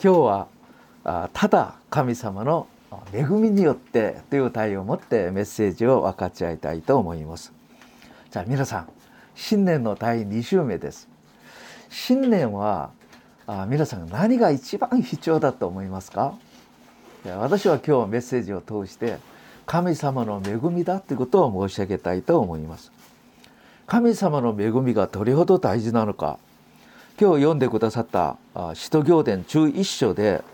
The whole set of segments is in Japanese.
今日はあただ神様の恵みによってという題を持ってメッセージを分かち合いたいと思います。じゃあ皆さん新年の第2週目です。新年はあ皆さん何が一番必要だと思いますか？私は今日メッセージを通して神様の恵みだということを申し上げたいと思います。神様の恵みがどれほど大事なのか今日読んでくださった使徒行伝中一章で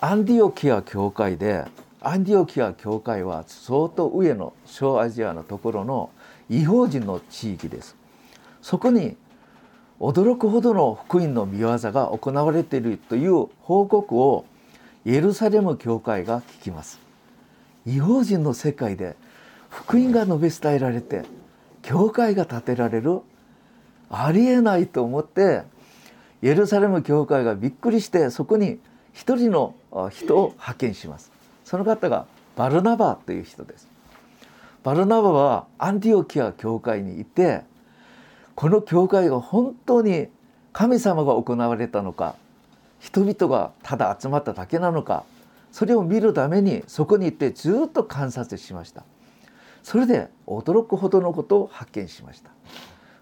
アンディオキア教会でアンディオキア教会は相当上の小アジアのところの違法人の地域です。そこに驚くほどの福音の見業が行われているという報告をエルサレム教会が聞きます。違法人の世界で福音が述べ伝えられて教会が建てられるありえないと思ってエルサレム教会がびっくりしてそこに一人の人を派遣します。その方がバルナバという人です。バルナバはアンティオキア教会にいてこの教会が本当に神様が行われたのか人々がただ集まっただけなのかそれを見るためにそこに行ってずっと観察しました。それで驚くほどのことを発見しました。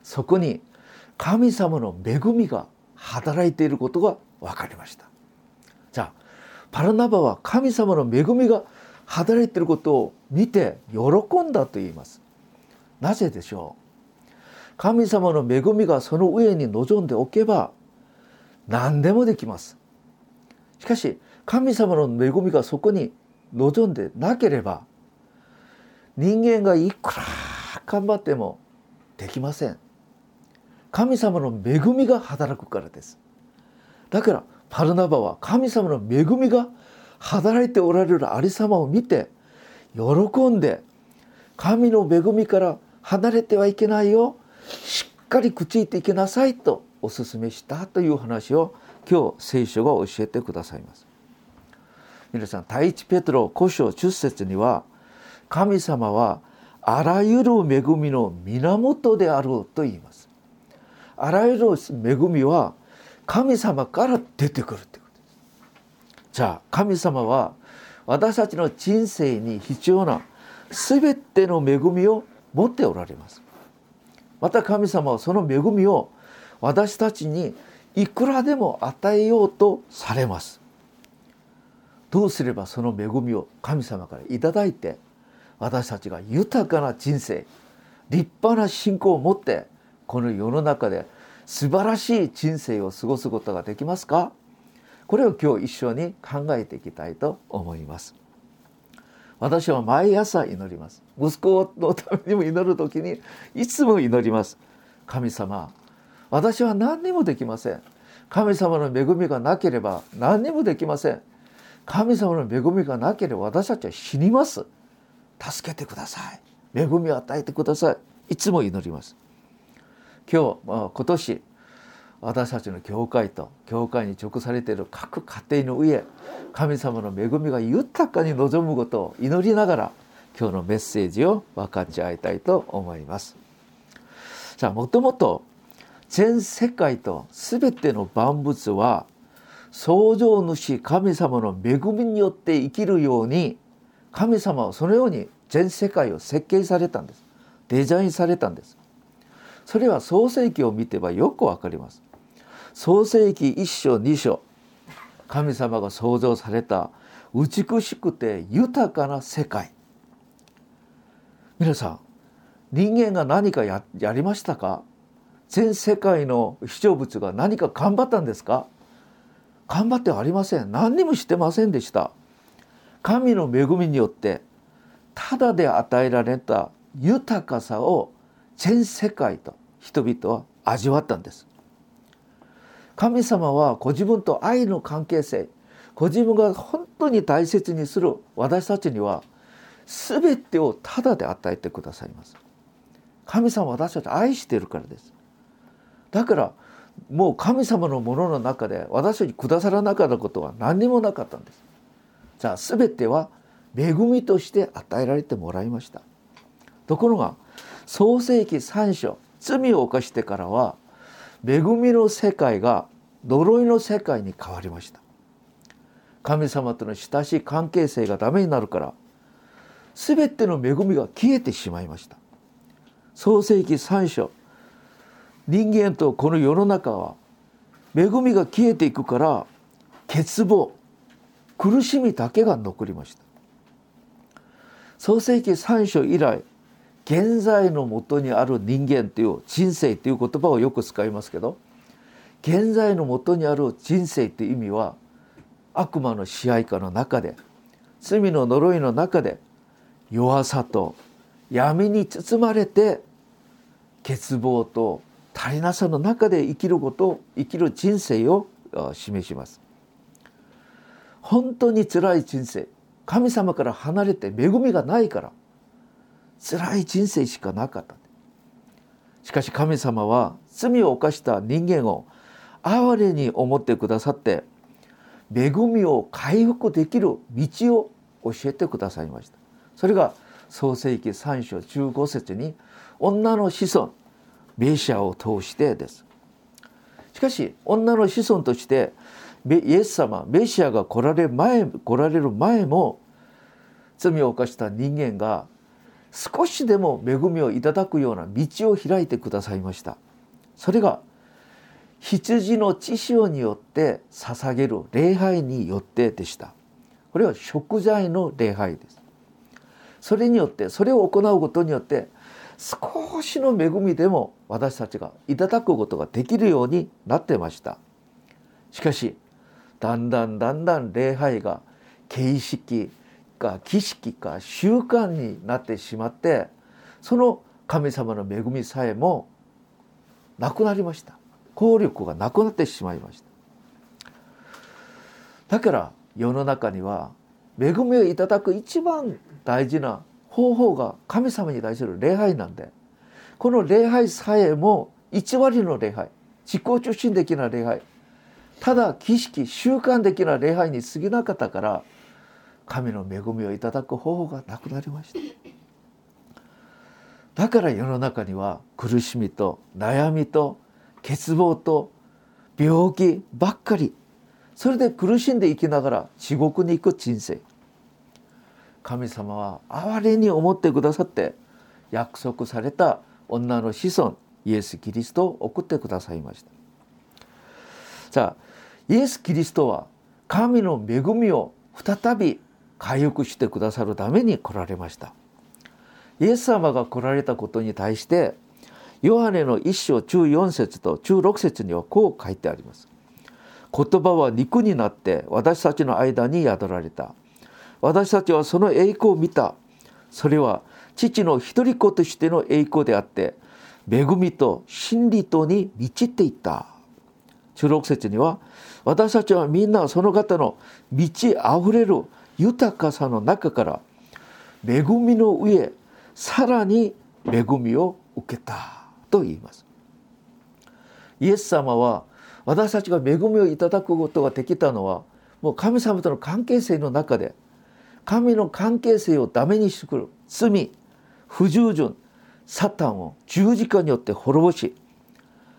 そこに神様の恵みが働いていることが分かりました。じゃあパラナバは神様の恵みが働いていることを見て喜んだと言います。なぜでしょう？神様の恵みがその上に望んでおけば何でもできます。しかし神様の恵みがそこに望んでなければ人間がいくら頑張ってもできません。神様の恵みが働くからです。だからパルナバは神様の恵みが働いておられるありさまを見て喜んで神の恵みから離れてはいけないよ。しっかりくっついていきなさいとお勧めしたという話を今日聖書が教えてくださいます。皆さん第一ペトロ古書10節には神様はあらゆる恵みの源であると言います。あらゆる恵みは神様から出てくるということです。じゃあ神様は私たちの人生に必要な全ての恵みを持っておられます。また神様はその恵みを私たちにいくらでも与えようとされます。どうすればその恵みを神様から頂いて私たちが豊かな人生立派な信仰を持ってこの世の中で素晴らしい人生を過ごすことができますか？これを今日一緒に考えていきたいと思います。私は毎朝祈ります。息子のためにも祈る時にいつも祈ります。神様私は何にもできません。神様の恵みがなければ何にもできません。神様の恵みがなければ私たちは死にます。助けてください。恵みを与えてください。いつも祈ります。今日今年私たちの教会と教会に直されている各家庭の上神様の恵みが豊かに望むことを祈りながら今日のメッセージを分かち合いたいと思います。さあもともと全世界と全ての万物は創造主神様の恵みによって生きるように神様はそのように全世界を設計されたんですデザインされたんですそれは創世記を見てばよくわかります。創世記一章二章神様が創造された美しくて豊かな世界。皆さん人間が何かややりましたか？全世界の被造物が何か頑張ったんですか？頑張ってはありません。何にもしてませんでした。神の恵みによってただで与えられた豊かさを全世界と人々は味わったんです。神様はご自分と愛の関係性ご自分が本当に大切にする私たちには全てをただで与えてくださいます。神様は私たち愛しているからです。だからもう神様のものの中で私たちにくださらなかったことは何にもなかったんです。じゃあ全ては恵みとして与えられてもらいました。ところが創世紀3章罪を犯してからは恵みの世界が呪いの世界に変わりました。神様との親しい関係性がダメになるから全ての恵みが消えてしまいました。創世紀3章人間とこの世の中は恵みが消えていくから欠乏苦しみだけが残りました。創世紀3章以来現在のもとにある人間という人生という言葉をよく使いますけど現在のもとにある人生という意味は悪魔の支配下の中で罪の呪いの中で弱さと闇に包まれて欠乏と足りなさの中で生きること生きる人生を示します。本当に辛い人生。神様から離れて恵みがないから。辛い人生しかなかった。しかし神様は罪を犯した人間を哀れに思ってくださって恵みを回復できる道を教えてくださいました。それが創世紀3章15節に女の子孫メシアを通してです。しかし女の子孫としてイエス様メシアが来られ前来られる前も罪を犯した人間が少しでも恵みをいただくような道を開いてくださいました。それが羊の血潮によって捧げる礼拝によってでした。これは食材の礼拝です。それによってそれを行うことによって少しの恵みでも私たちがいただくことができるようになってました。しかしだんだんだんだん礼拝が形式か儀式か習慣になってしまってその神様の恵みさえもなくなりました。効力がなくなってしまいました。だから世の中には恵みをいただく一番大事な方法が神様に対する礼拝なんでこの礼拝さえも1割の礼拝自己中心的な礼拝ただ儀式習慣的な礼拝に過ぎなかったから神の恵みをいただく方法がなくなりました。だから世の中には苦しみと悩みと欠乏と病気ばっかり。それで苦しんで生きながら地獄に行く人生。神様は哀れに思ってくださって約束された女の子孫イエス・キリストを送ってくださいました。さあイエス・キリストは神の恵みを再び回復してくださるために来られました。イエス様が来られたことに対してヨハネの一章中4節と中6節にはこう書いてあります。言葉は肉になって私たちの間に宿られた。私たちはその栄光を見た。それは父の一人子としての栄光であって恵みと真理とに満ちていた。中6節には私たちはみんなその方の満ちあふれる豊かさの中から恵みの上さらに恵みを受けたと言います。イエス様は私たちが恵みをいただくことができたのはもう神様との関係性の中で神の関係性をダメにしてくる罪不従順サタンを十字架によって滅ぼし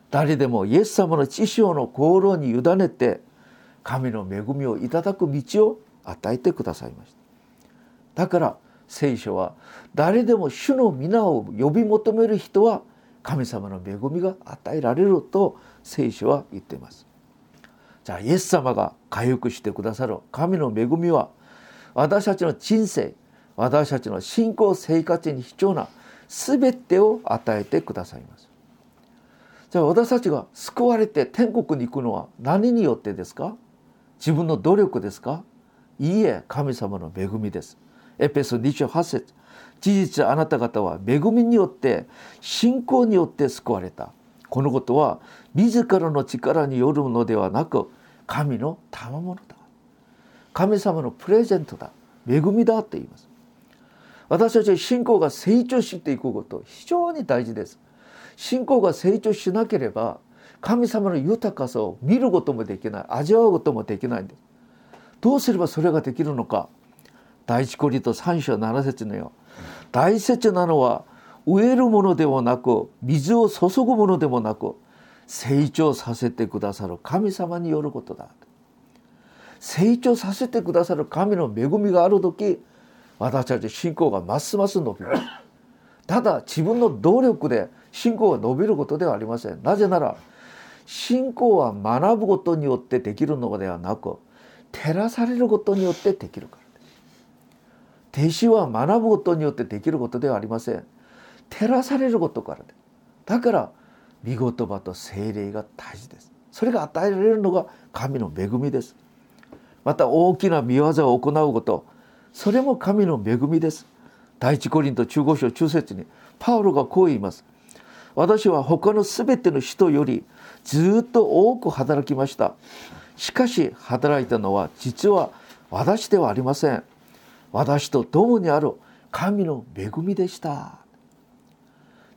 誰でもイエス様の知性の功労に委ねて神の恵みをいただく道を与えてくださいました。だから聖書は誰でも主の皆を呼び求める人は神様の恵みが与えられると聖書は言っています。じゃあイエス様が回復してくださる。神の恵みは私たちの人生私たちの信仰生活に必要な全てを与えてくださいます。じゃあ私たちが救われて天国に行くのは何によってですか？自分の努力ですか？いいえ神様の恵みですエペソ28節事実あなた方は恵みによって信仰によって救われたこのことは自らの力によるのではなく神の賜物だ神様のプレゼントだ恵みだって言います私たちは信仰が成長していくこと非常に大事です信仰が成長しなければ神様の豊かさを見ることもできない味わうこともできないんですどうすればそれができるのか。第一コリト3章7節のよ大切なのは植えるものではなく水を注ぐものでもなく成長させてくださる。神様によることだ。成長させてくださる神の恵みがある時私たち信仰がますます伸びるただ自分の努力で信仰が伸びることではありません。なぜなら信仰は学ぶことによってできるのではなく照らされることによってできるからです。弟子は学ぶことによってできることではありません。照らされることからでだから見言葉と精霊が大事です。それが与えられるのが神の恵みです。また大きな見業を行うこと。それも神の恵みです。第一コリント中五章中節にパウロがこう言います。私は他のすべての人よりずっと多く働きました。しかし働いたのは実は私ではありません。私と共にある神の恵みでした。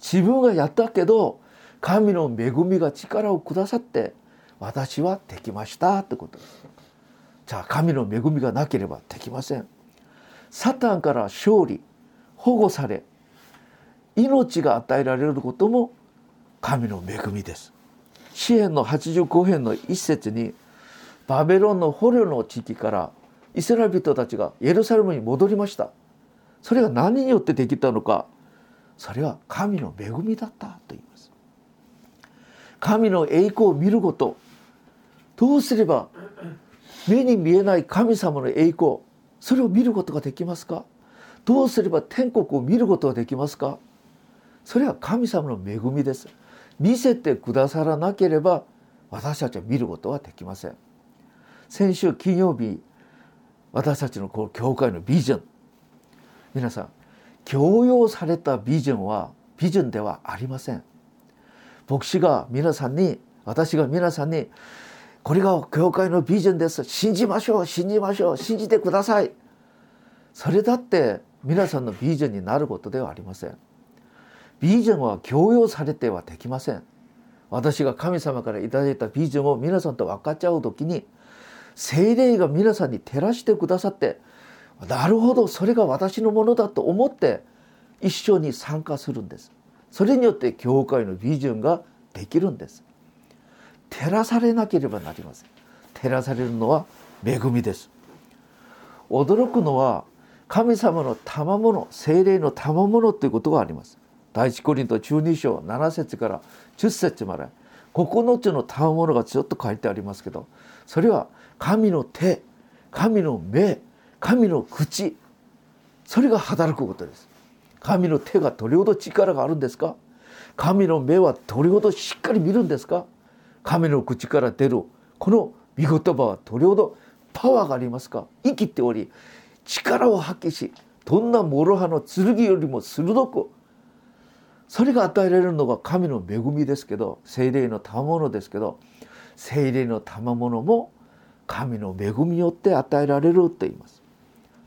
自分がやったけど神の恵みが力をくださって私はできましたってことです。じゃあ神の恵みがなければできません。サタンから勝利保護され命が与えられることも神の恵みです。詩篇の85編の一節にバベロンの捕虜の地域からイスラエル人たちがエルサレムに戻りました。それが何によってできたのか。それは神の恵みだったと言います。神の栄光を見ること。どうすれば目に見えない神様の栄光それを見ることができますか。どうすれば天国を見ることができますか。それは神様の恵みです。見せてくださらなければ私たちは見ることはできません。先週金曜日私たちのこの教会のビジョン。皆さん強要されたビジョンはビジョンではありません。牧師が皆さんに私が皆さんにこれが教会のビジョンです。信じましょう信じましょう信じてください。それだって皆さんのビジョンになることではありません。ビジョンは強要されてはできません。私が神様から頂いたビジョンを皆さんと分かっちゃう時に精霊が皆さんに照らしてくださってなるほどそれが私のものだと思って一緒に参加するんです。それによって教会のビジョンができるんです。照らされなければなりません。照らされるのは恵みです。驚くのは神様の賜物精霊の賜物ということがあります。第一コリント12章7節から10節まで9つの賜物がちょっと書いてありますけどそれは神の手神の目神の口それが働くことです。神の手がどれほど力があるんですか？神の目はどれほどしっかり見るんですか？神の口から出るこの御言葉はどれほどパワーがありますか？生きており力を発揮しどんな諸刃の剣よりも鋭くそれが与えられるのが神の恵みですけど精霊の賜物ですけど精霊の賜物も神の恵みによって与えられると言います。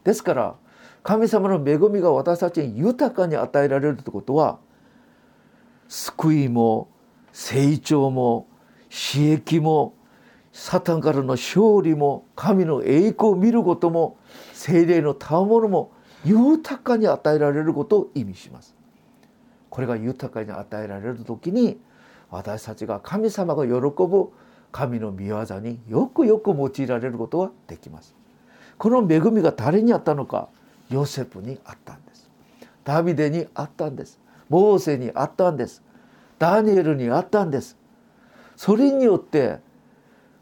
ですから神様の恵みが私たちに豊かに与えられるということは救いも成長も刺激もサタンからの勝利も神の栄光を見ることも精霊の賜物も豊かに与えられることを意味します。これが豊かに与えられる時に私たちが神様が喜ぶ神の御業によくよく用いられることができます。この恵みが誰にあったのかヨセフにあったんです。ダビデにあったんです。モーセにあったんです。ダニエルにあったんです。それによって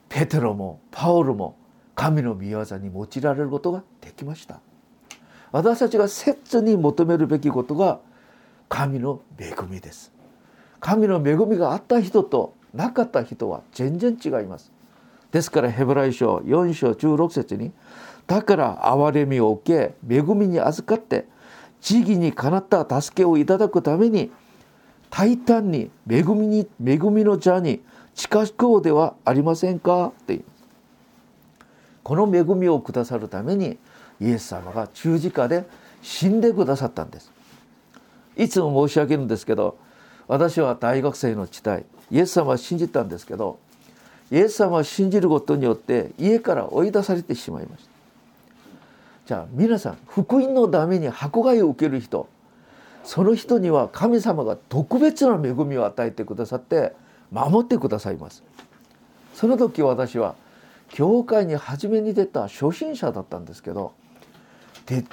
ペテロもパウロも神の御業に用いられることができました。私たちが切に求めるべきことが神の恵みです。神の恵みがあった人となかった人は全然違います。ですからヘブライ書4章16節にだから憐れみを受け恵みに預かって地義にかなった助けをいただくために大胆に恵みに恵みの茶に近づこうではありませんか？っていうこの恵みをくださるためにイエス様が十字架で死んでくださったんです。いつも申し上げるんですけど私は大学生の時代イエス様は信じたんですけどイエス様を信じることによって家から追い出されてしまいました。じゃあ皆さん福音のために迫害を受ける人その人には神様が特別な恵みを与えてくださって守ってくださいます。その時私は教会に初めに出た初心者だったんですけど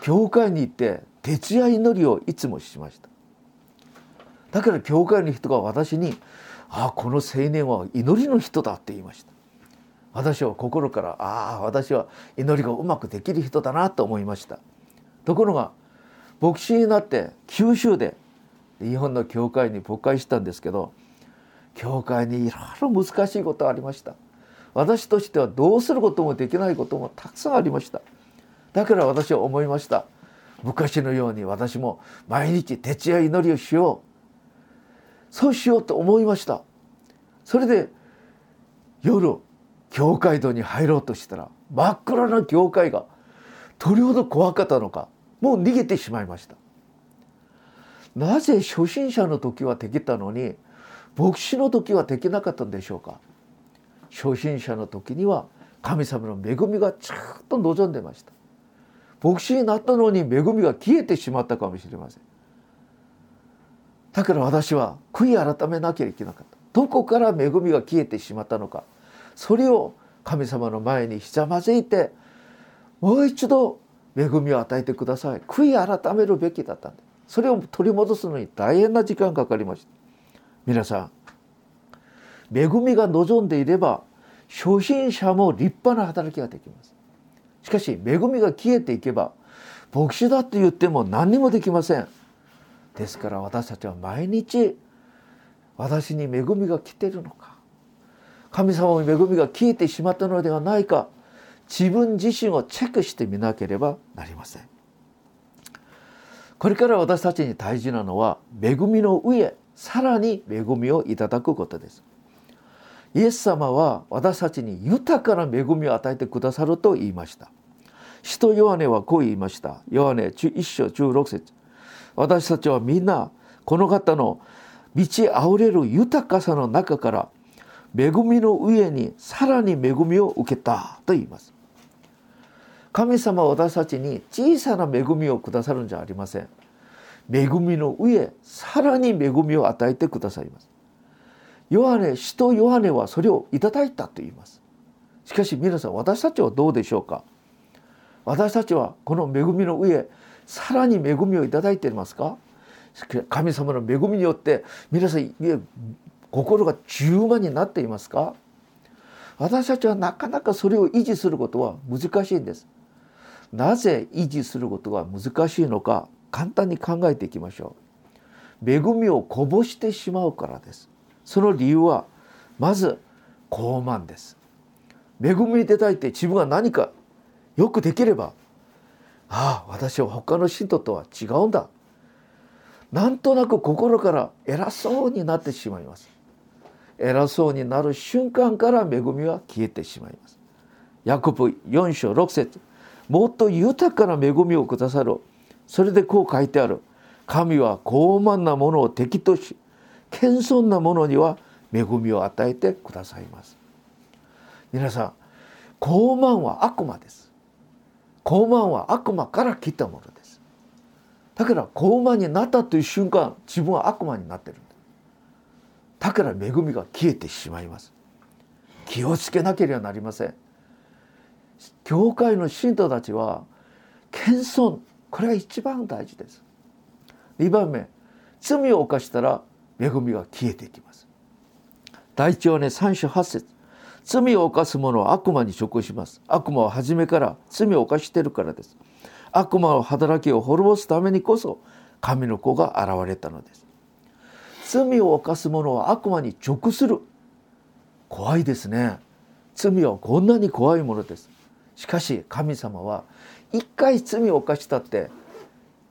教会に行って徹夜祈りをいつもしました。だから教会の人が私に「ああこの青年は祈りの人だ」って言いました。私は心からああ私は祈りがうまくできる人だなと思いました。ところが牧師になって九州で日本の教会に牧会したんですけど教会にいろいろ難しいことがありました。私としてはどうすることもできないこともたくさんありました。だから私は思いました。昔のように私も毎日徹夜祈りをしよう。そうしようと思いました。それで夜教会堂に入ろうとしたら真っ暗な教会がどれほど怖かったのかもう逃げてしまいました。なぜ初心者の時はできたのに牧師の時はできなかったんでしょうか。初心者の時には神様の恵みがちゃんと望んでました。牧師になったのに恵みが消えてしまったかもしれません。だから私は悔い改めなきゃいけなかった。どこから恵みが消えてしまったのか。それを神様の前にひざまずいてもう一度恵みを与えてください。悔い改めるべきだったんでそれを取り戻すのに大変な時間かかりました。皆さん恵みが望んでいれば初心者も立派な働きができます。しかし恵みが消えていけば牧師だと言っても何にもできません。ですから私たちは毎日私に恵みが来てるのか。神様の恵みが消えてしまったのではないか。自分自身をチェックしてみなければなりません。これから私たちに大事なのは恵みの上さらに恵みをいただくことです。イエス様は私たちに豊かな恵みを与えてくださると言いました。使徒ヨハネはこう言いました。ヨハネ1章16節。私たちはみんなこの方の満ち溢れる豊かさの中から恵みの上にさらに恵みを受けたと言います。神様は私たちに小さな恵みをくださるんじゃありません。恵みの上さらに恵みを与えてくださいます。ヨハネ使徒ヨハネはそれをいただいたと言います。しかし皆さん私たちはどうでしょうか？私たちはこの恵みの上さらに恵みをいただいていますか？神様の恵みによって皆さん心が十万になっていますか？私たちはなかなかそれを維持することは難しいんです。なぜ維持することが難しいのか簡単に考えていきましょう。恵みをこぼしてしまうからです。その理由はまず傲慢です。恵みに出たいって自分が何かよくできればああ私は他の信徒とは違うんだ。なんとなく心から偉そうになってしまいます。偉そうになる瞬間から恵みは消えてしまいます。ヤコブ4章6節。もっと豊かな恵みをくださるそれでこう書いてある。神は傲慢なものを敵とし謙遜なものには恵みを与えてくださいます。皆さん傲慢は悪魔です。傲慢は悪魔から来たものです。だから傲慢になったという瞬間自分は悪魔になってるだ。から恵みが消えてしまいます。気をつけなければなりません。教会の信徒たちは謙遜これが一番大事です。2番目罪を犯したら恵みが消えていきます。第一はね3章8節。罪を犯す者は悪魔に食します。悪魔は初めから罪を犯しているからです。悪魔の働きを滅ぼすためにこそ神の子が現れたのです。罪を犯す者は悪魔に直する。怖いですね。罪はこんなに怖いものです。しかし神様は一回罪を犯したって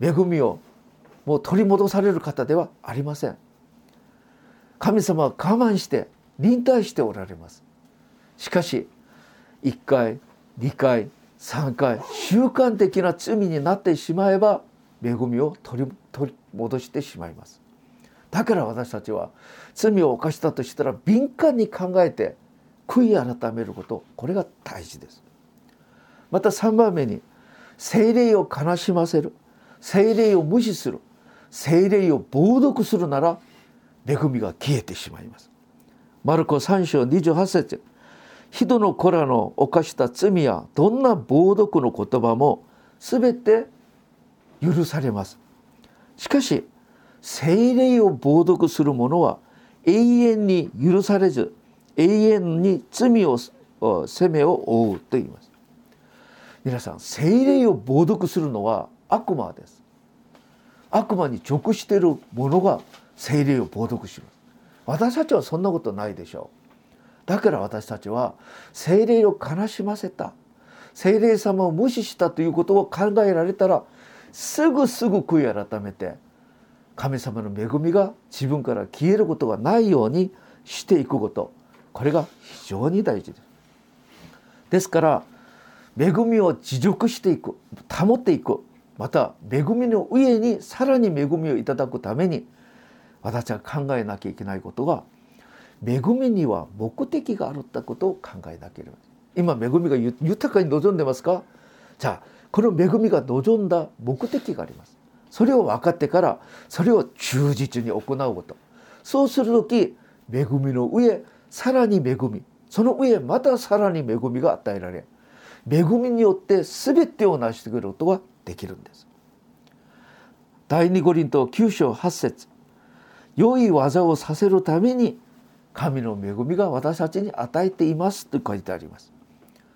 恵みをもう取り戻される方ではありません。神様は我慢して忍耐しておられます。しかし1回2回3回習慣的な罪になってしまえば恵みを取り取り戻してしまいます。だから私たちは罪を犯したとしたら敏感に考えて悔い改めることこれが大事です。また3番目に精霊を悲しませる精霊を無視する精霊を冒涜するなら恵みが消えてしまいます。マルコ3章28節人の子らの犯した罪やどんな暴読の言葉も全て許されます。しかし精霊を冒読する者は永遠に許されず永遠に罪を責めを負うと言います。皆さん精霊を冒読するのは悪魔です。悪魔に直している者が精霊を冒読します。私たちはそんなことないでしょう。だから私たちは精霊を悲しませた。精霊様を無視したということを考えられたらすぐすぐ悔い改めて神様の恵みが自分から消えることがないようにしていくこと。これが非常に大事です。ですから恵みを持続していく保っていく。また恵みの上にさらに恵みをいただくために私は考えなきゃいけないことは恵みには目的があるってことを考えなければ今恵みが豊かに望んでますか？じゃあこの恵みが望んだ目的があります。それを分かってからそれを忠実に行うこと。そうする時恵みの上さらに恵み。その上またさらに恵みが与えられ恵みによって全てを成してくることができるんです。第二五輪と九章八節。良い技をさせるために神の恵みが私たちに与えていますと書いてあります。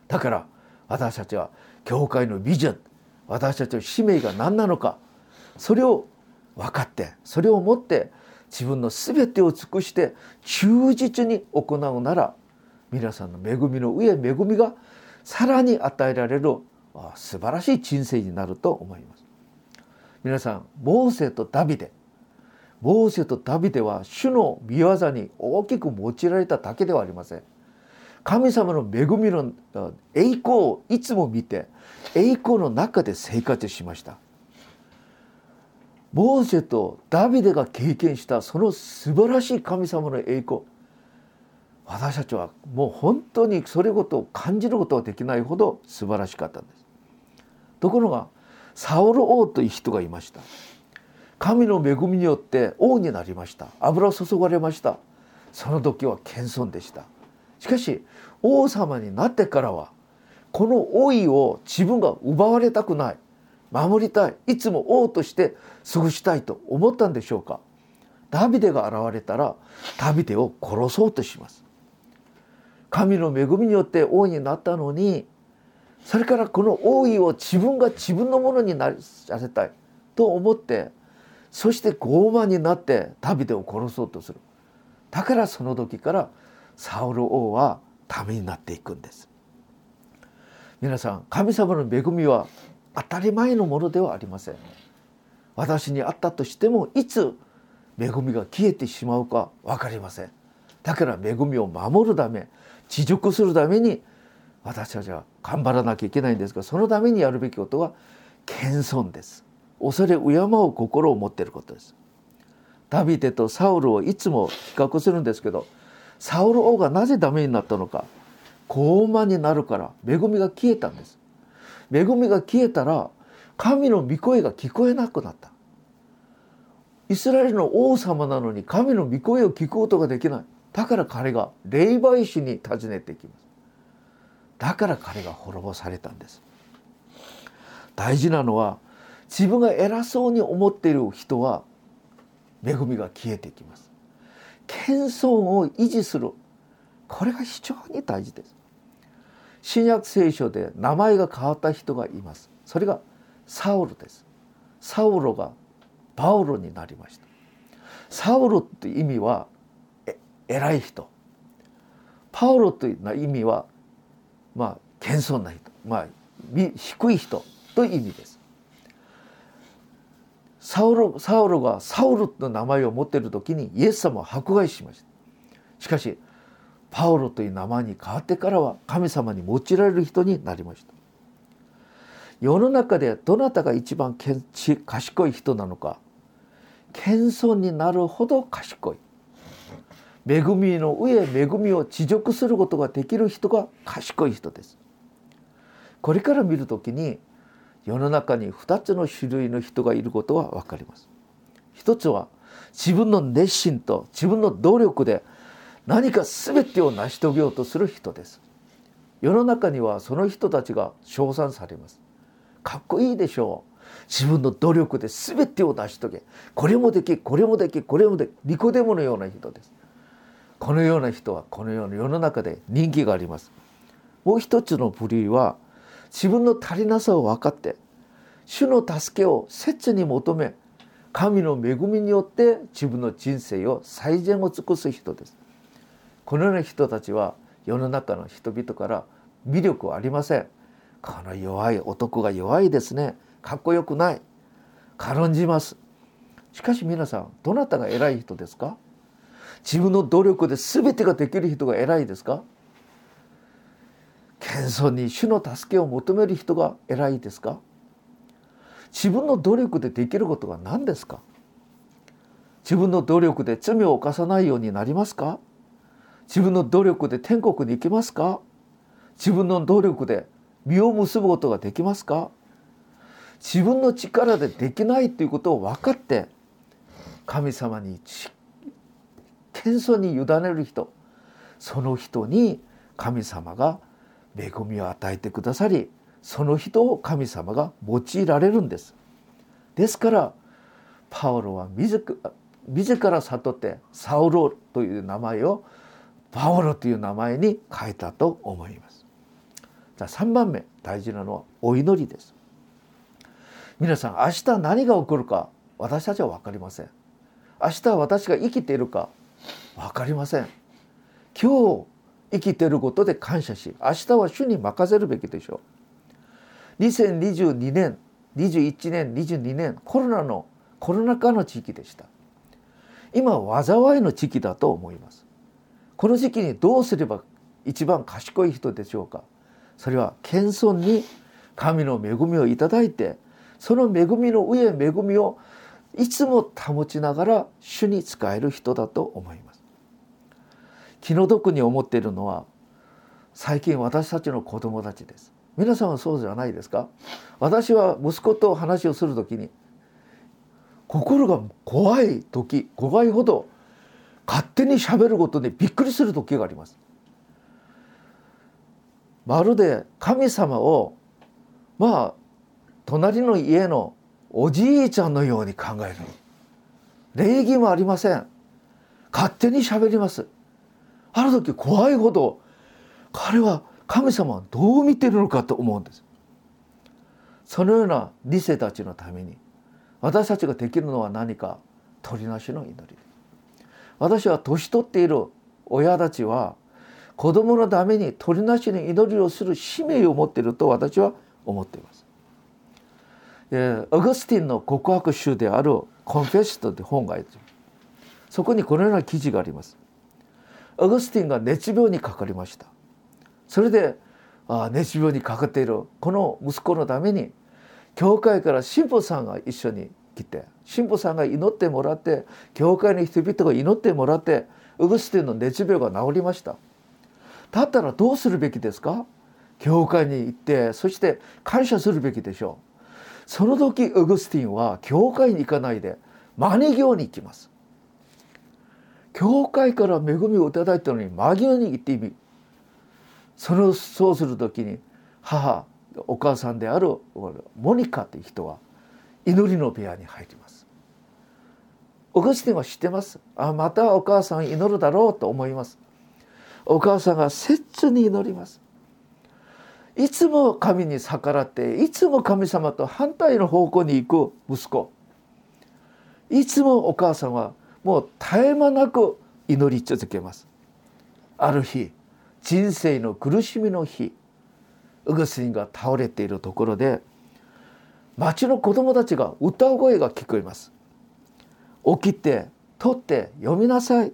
だから私たちは教会のビジョン私たちの使命が何なのかそれを分かってそれをもって自分の全てを尽くして忠実に行うなら皆さんの恵みの上恵みがさらに与えられる素晴らしい人生になると思います。皆さんモーセとダビデモーセとダビデは主の御業に大きく用いられただけではありません。神様の恵みの栄光をいつも見て栄光の中で生活しました。モーセとダビデが経験したその素晴らしい神様の栄光。私たちはもう本当にそれごと感じることができないほど素晴らしかったんです。ところがサオル王という人がいました。神の恵みによって王になりました。油を注がれました。その時は謙遜でした。しかし王様になってからはこの王位を自分が奪われたくない。守りたい。いつも王として過ごしたいと思ったんでしょうか。ダビデが現れたらダビデを殺そうとします。神の恵みによって王になったのにそれからこの王位を自分が自分のものになりさせたいと思ってそして傲慢になってダビデを殺そうとする。だからその時からサウル王はためになっていくんです。皆さん神様の恵みは当たり前のものではありません。私にあったとしてもいつ恵みが消えてしまうか分かりません。だから恵みを守るため持続するために私たちは頑張らなきゃいけないんですがそのためにやるべきことは謙遜です。恐れ敬う心を持っていることです。ダビデとサウルをいつも比較するんですけどサウル王がなぜダメになったのか傲慢になるから恵みが消えたんです。恵みが消えたら神の御声が聞こえなくなった。イスラエルの王様なのに神の御声を聞くことができない。だから彼が霊媒師に尋ねていきます。だから彼が滅ぼされたんです。大事なのは自分が偉そうに思っている人は恵みが消えていきます。謙遜を維持する。これが非常に大事です。新約聖書で名前が変わった人がいます。それがサウルです。サウロがパウロになりました。サウロって意味は偉い人。パウロという意味はまあ謙遜な人。まあ低い人という意味です。サウロサウロがサウルの名前を持っている時にイエス様を迫害しました。しかしパウロという名前に変わってからは神様に用いられる人になりました。世の中でどなたが一番賢い人なのか謙遜になるほど賢い。恵みの上恵みを持続することができる人が賢い人です。これから見るときに世の中に2つの種類の人がいることは分かります。一つは自分の熱心と自分の努力で何か全てを成し遂げようとする人です。世の中にはその人たちが称賛されます。かっこいいでしょう。自分の努力で全てを成し遂げこれもできこれもできこれもできニコデモのような人です。このような人はこのような世の中で人気があります。もう一つの部類は自分の足りなさを分かって主の助けを切に求め神の恵みによって自分の人生を最善を尽くす人です。このような人たちは世の中の人々から魅力はありません。この弱い男が弱いですね。かっこよくない。軽んじます。しかし皆さんどなたが偉い人ですか？自分の努力で全てができる人が偉いですか？謙遜に主の助けを求める人が偉いですか？自分の努力でできることは何ですか？自分の努力で罪を犯さないようになりますか？自分の努力で天国に行けますか？自分の努力で実を結ぶことができますか？自分の力でできないということを分かって神様に謙遜に委ねる人その人に神様が恵みを与えてくださりその人を神様が用いられるんです。ですからパウロは自ら悟ってサウロという名前をパウロという名前に変えたと思います。じゃあ3番目大事なのはお祈りです。皆さん明日何が起こるか私たちは分かりません。明日私が生きているか分かりません。今日生きてることで感謝し明日は主に任せるべきでしょう。2022年21年22年コロナのコロナ禍の時期でした。今災いの時期だと思います。この時期にどうすれば一番賢い人でしょうか。それは謙遜に神の恵みをいただいてその恵みの上恵みをいつも保ちながら主に仕える人だと思います。気の毒に思っているのは最近私たちの子供たちです。皆さんはそうじゃないですか？私は息子と話をする時に心が怖い時怖いほど勝手にしゃべることでびっくりする時があります。まるで神様をまあ隣の家のおじいちゃんのように考える。礼儀もありません。勝手にしゃべります。ある時怖いほど彼は神様はどう見てるのかと思うんですそのような理性たちのために私たちができるのは何か取りなしの祈り私は年取っている親たちは子供のために取りなしの祈りをする使命を持っていると私は思っています。えアグスティンの告白集である「コンフェッシト」という本があるそこにこのような記事があります。アグスティンが熱病にかかりました。それであ熱病にかかっている。この息子のために教会から神父さんが一緒に来て神父さんが祈ってもらって教会の人々が祈ってもらってウグスティンの熱病が治りました。だったらどうするべきですか？教会に行ってそして感謝するべきでしょう。その時ウグスティンは教会に行かないでマニ行に行きます。教会から恵みをいただいたのに間際に行ってみそのそうする時に母お母さんであるモニカという人は祈りの部屋に入ります。オグスティンは知ってます？あまたお母さん祈るだろうと思います。お母さんが切に祈ります。いつも神に逆らっていつも神様と反対の方向に行く息子。いつもお母さんはもう絶え間なく祈り続けます。ある日人生の苦しみの日ウグスリンが倒れているところで町の子供たちが歌う声が聞こえます。起きて取って読みなさい。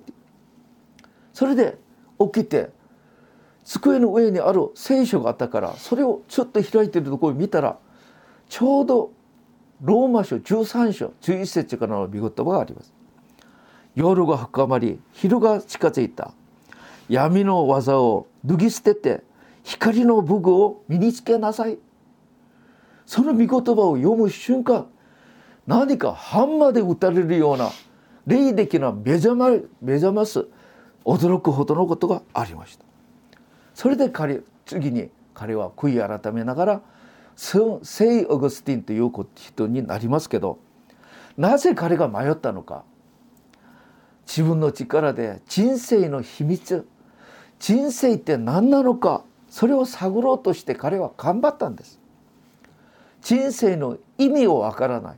それで起きて机の上にある聖書があったからそれをちょっと開いているところを見たらちょうどローマ書13章11節からの見言葉があります。夜が深まり昼が近づいた。闇の技を脱ぎ捨てて光の武具を身につけなさい。その御言葉を読む瞬間何かハンマーで打たれるような霊的な目覚ま目覚ます驚くほどのことがありました。それで彼次に彼は悔い改めながら聖オグスティンという人になりますけどなぜ彼が迷ったのか自分の力で人生の秘密人生って何なのかそれを探ろうとして彼は頑張ったんです。人生の意味をわからない。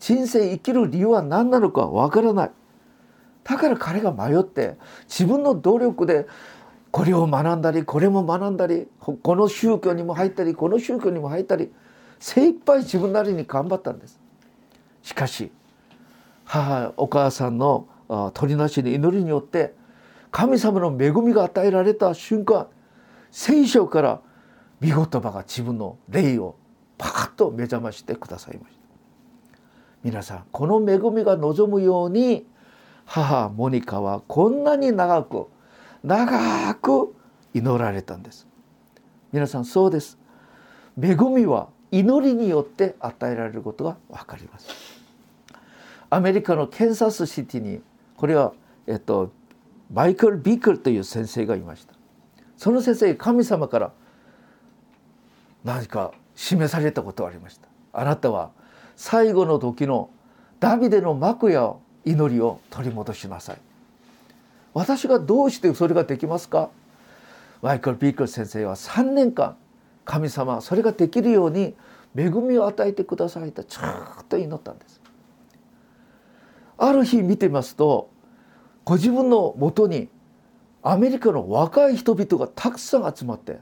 人生生きる理由は何なのかわからない。だから彼が迷って自分の努力でこれを学んだりこれも学んだりこの宗教にも入ったりこの宗教にも入ったり精一杯自分なりに頑張ったんです。しかし母お母さんの鳥なしの祈りによって神様の恵みが与えられた瞬間聖書から見言葉が自分の霊をパカッと目覚ましてくださいました皆さんこの恵みが望むように母モニカはこんなに長く長く祈られたんです皆さんそうです恵みは祈りによって与えられることが分かりますアメリカのケンサスシティにこれはえっとマイクル・ビークルという先生がいました。その先生神様から何か示されたことがありました。あなたは最後の時のダビデの幕や祈りを取り戻しなさい。私がどうしてそれができますか？マイクル・ビークル先生は3年間神様それができるように恵みを与えてくださいとずっと祈ったんです。ある日見てますとご自分のもとにアメリカの若い人々がたくさん集まって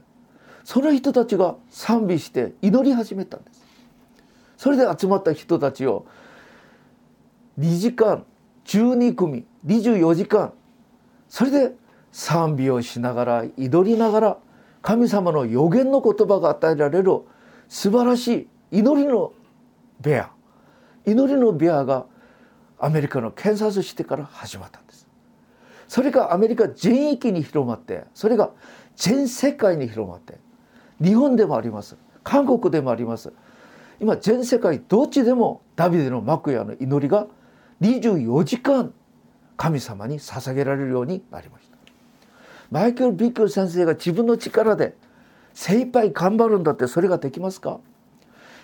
その人たちが賛美して祈り始めたんです。それで集まった人たちを2時間12組24時間それで賛美をしながら祈りながら神様の予言の言葉が与えられる素晴らしい祈りの部屋祈りの部屋がアメリカの検察してから始まったんです。それがアメリカ全域に広まってそれが全世界に広まって日本でもあります。韓国でもあります。今全世界どっちでもダビデの幕屋の祈りが24時間神様に捧げられるようになりました。マイケル・ビックル先生が自分の力で精一杯頑張るんだってそれができますか？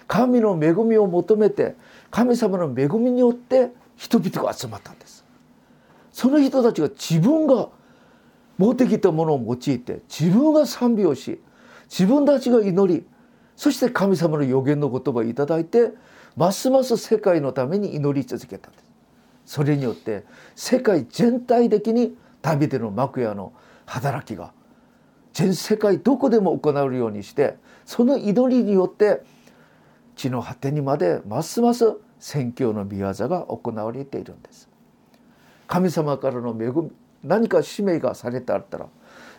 神の恵みを求めて神様の恵みによって人々が集まったんです。その人たちが自分が持ってきたものを用いて自分が賛美をし自分たちが祈りそして神様の予言の言葉をいただいてますます世界のために祈り続けたんです。それによって世界全体的に旅での幕屋の働きが全世界どこでも行われるようにしてその祈りによって地の果てにまでますます宣教の御業が行われているんです。神様からの恵み何か使命がされてあったら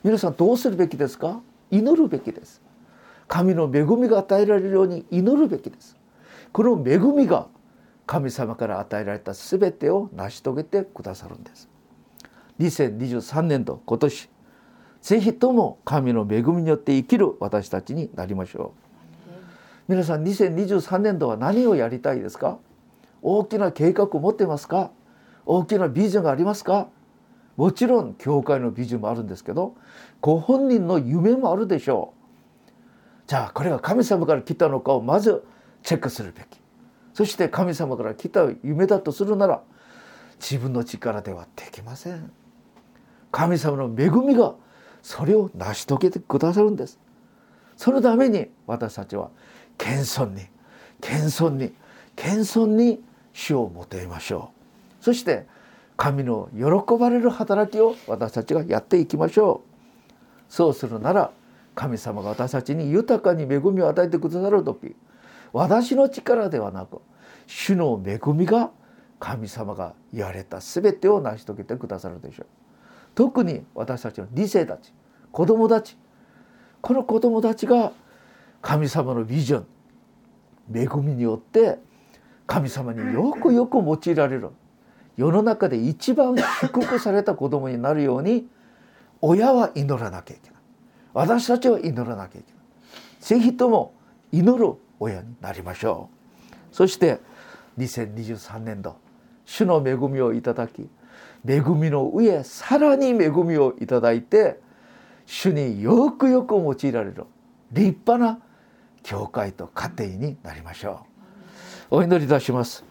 皆さんどうするべきですか？祈るべきです。神の恵みが与えられるように祈るべきです。この恵みが神様から与えられた全てを成し遂げてくださるんです。2023年度今年ぜひとも神の恵みによって生きる私たちになりましょう。皆さん2023年度は何をやりたいですか？大きな計画を持ってますか？大きなビジョンがありますか？もちろん教会のビジョンもあるんですけどご本人の夢もあるでしょう。じゃあこれが神様から来たのかをまずチェックするべき。そして神様から来た夢だとするなら自分の力ではできません。神様の恵みがそれを成し遂げてくださるんです。そのために私たちは謙遜に謙遜に謙遜に主を求めましょう。そして神の喜ばれる働きを私たちがやっていきましょう。そうするなら神様が私たちに豊かに恵みを与えてくださる時私の力ではなく主の恵みが神様が言われた全てを成し遂げてくださるでしょう。特に私たちの理性たち子供たちこの子供たちが神様のビジョン恵みによって神様によくよく用いられる。世の中で一番祝福された子供になるように親は祈らなきゃいけない。私たちは祈らなきゃいけない。ぜひとも祈る親になりましょう。そして2023年度主の恵みをいただき恵みの上さらに恵みをいただいて主によくよく用いられる立派な教会と家庭になりましょう。お祈りいたします。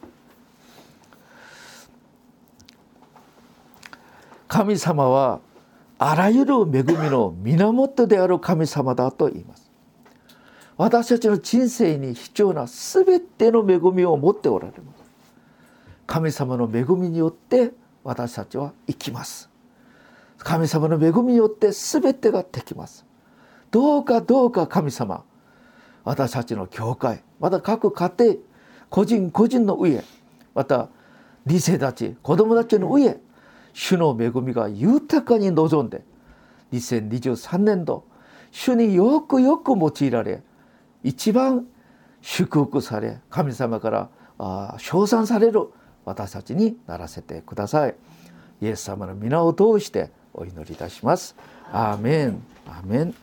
神様はあらゆる恵みの源である神様だと言います。私たちの人生に必要な全ての恵みを持っておられます。神様の恵みによって私たちは生きます。神様の恵みによって全てができます。どうかどうか神様私たちの教会また各家庭個人個人の上また理性たち子供たちの上主の恵みが豊かに望んで2023年度主によくよく用いられ一番祝福され神様から称賛される私たちにならせてください。イエス様の皆を通してお祈りいたします。アーメン。アーメン。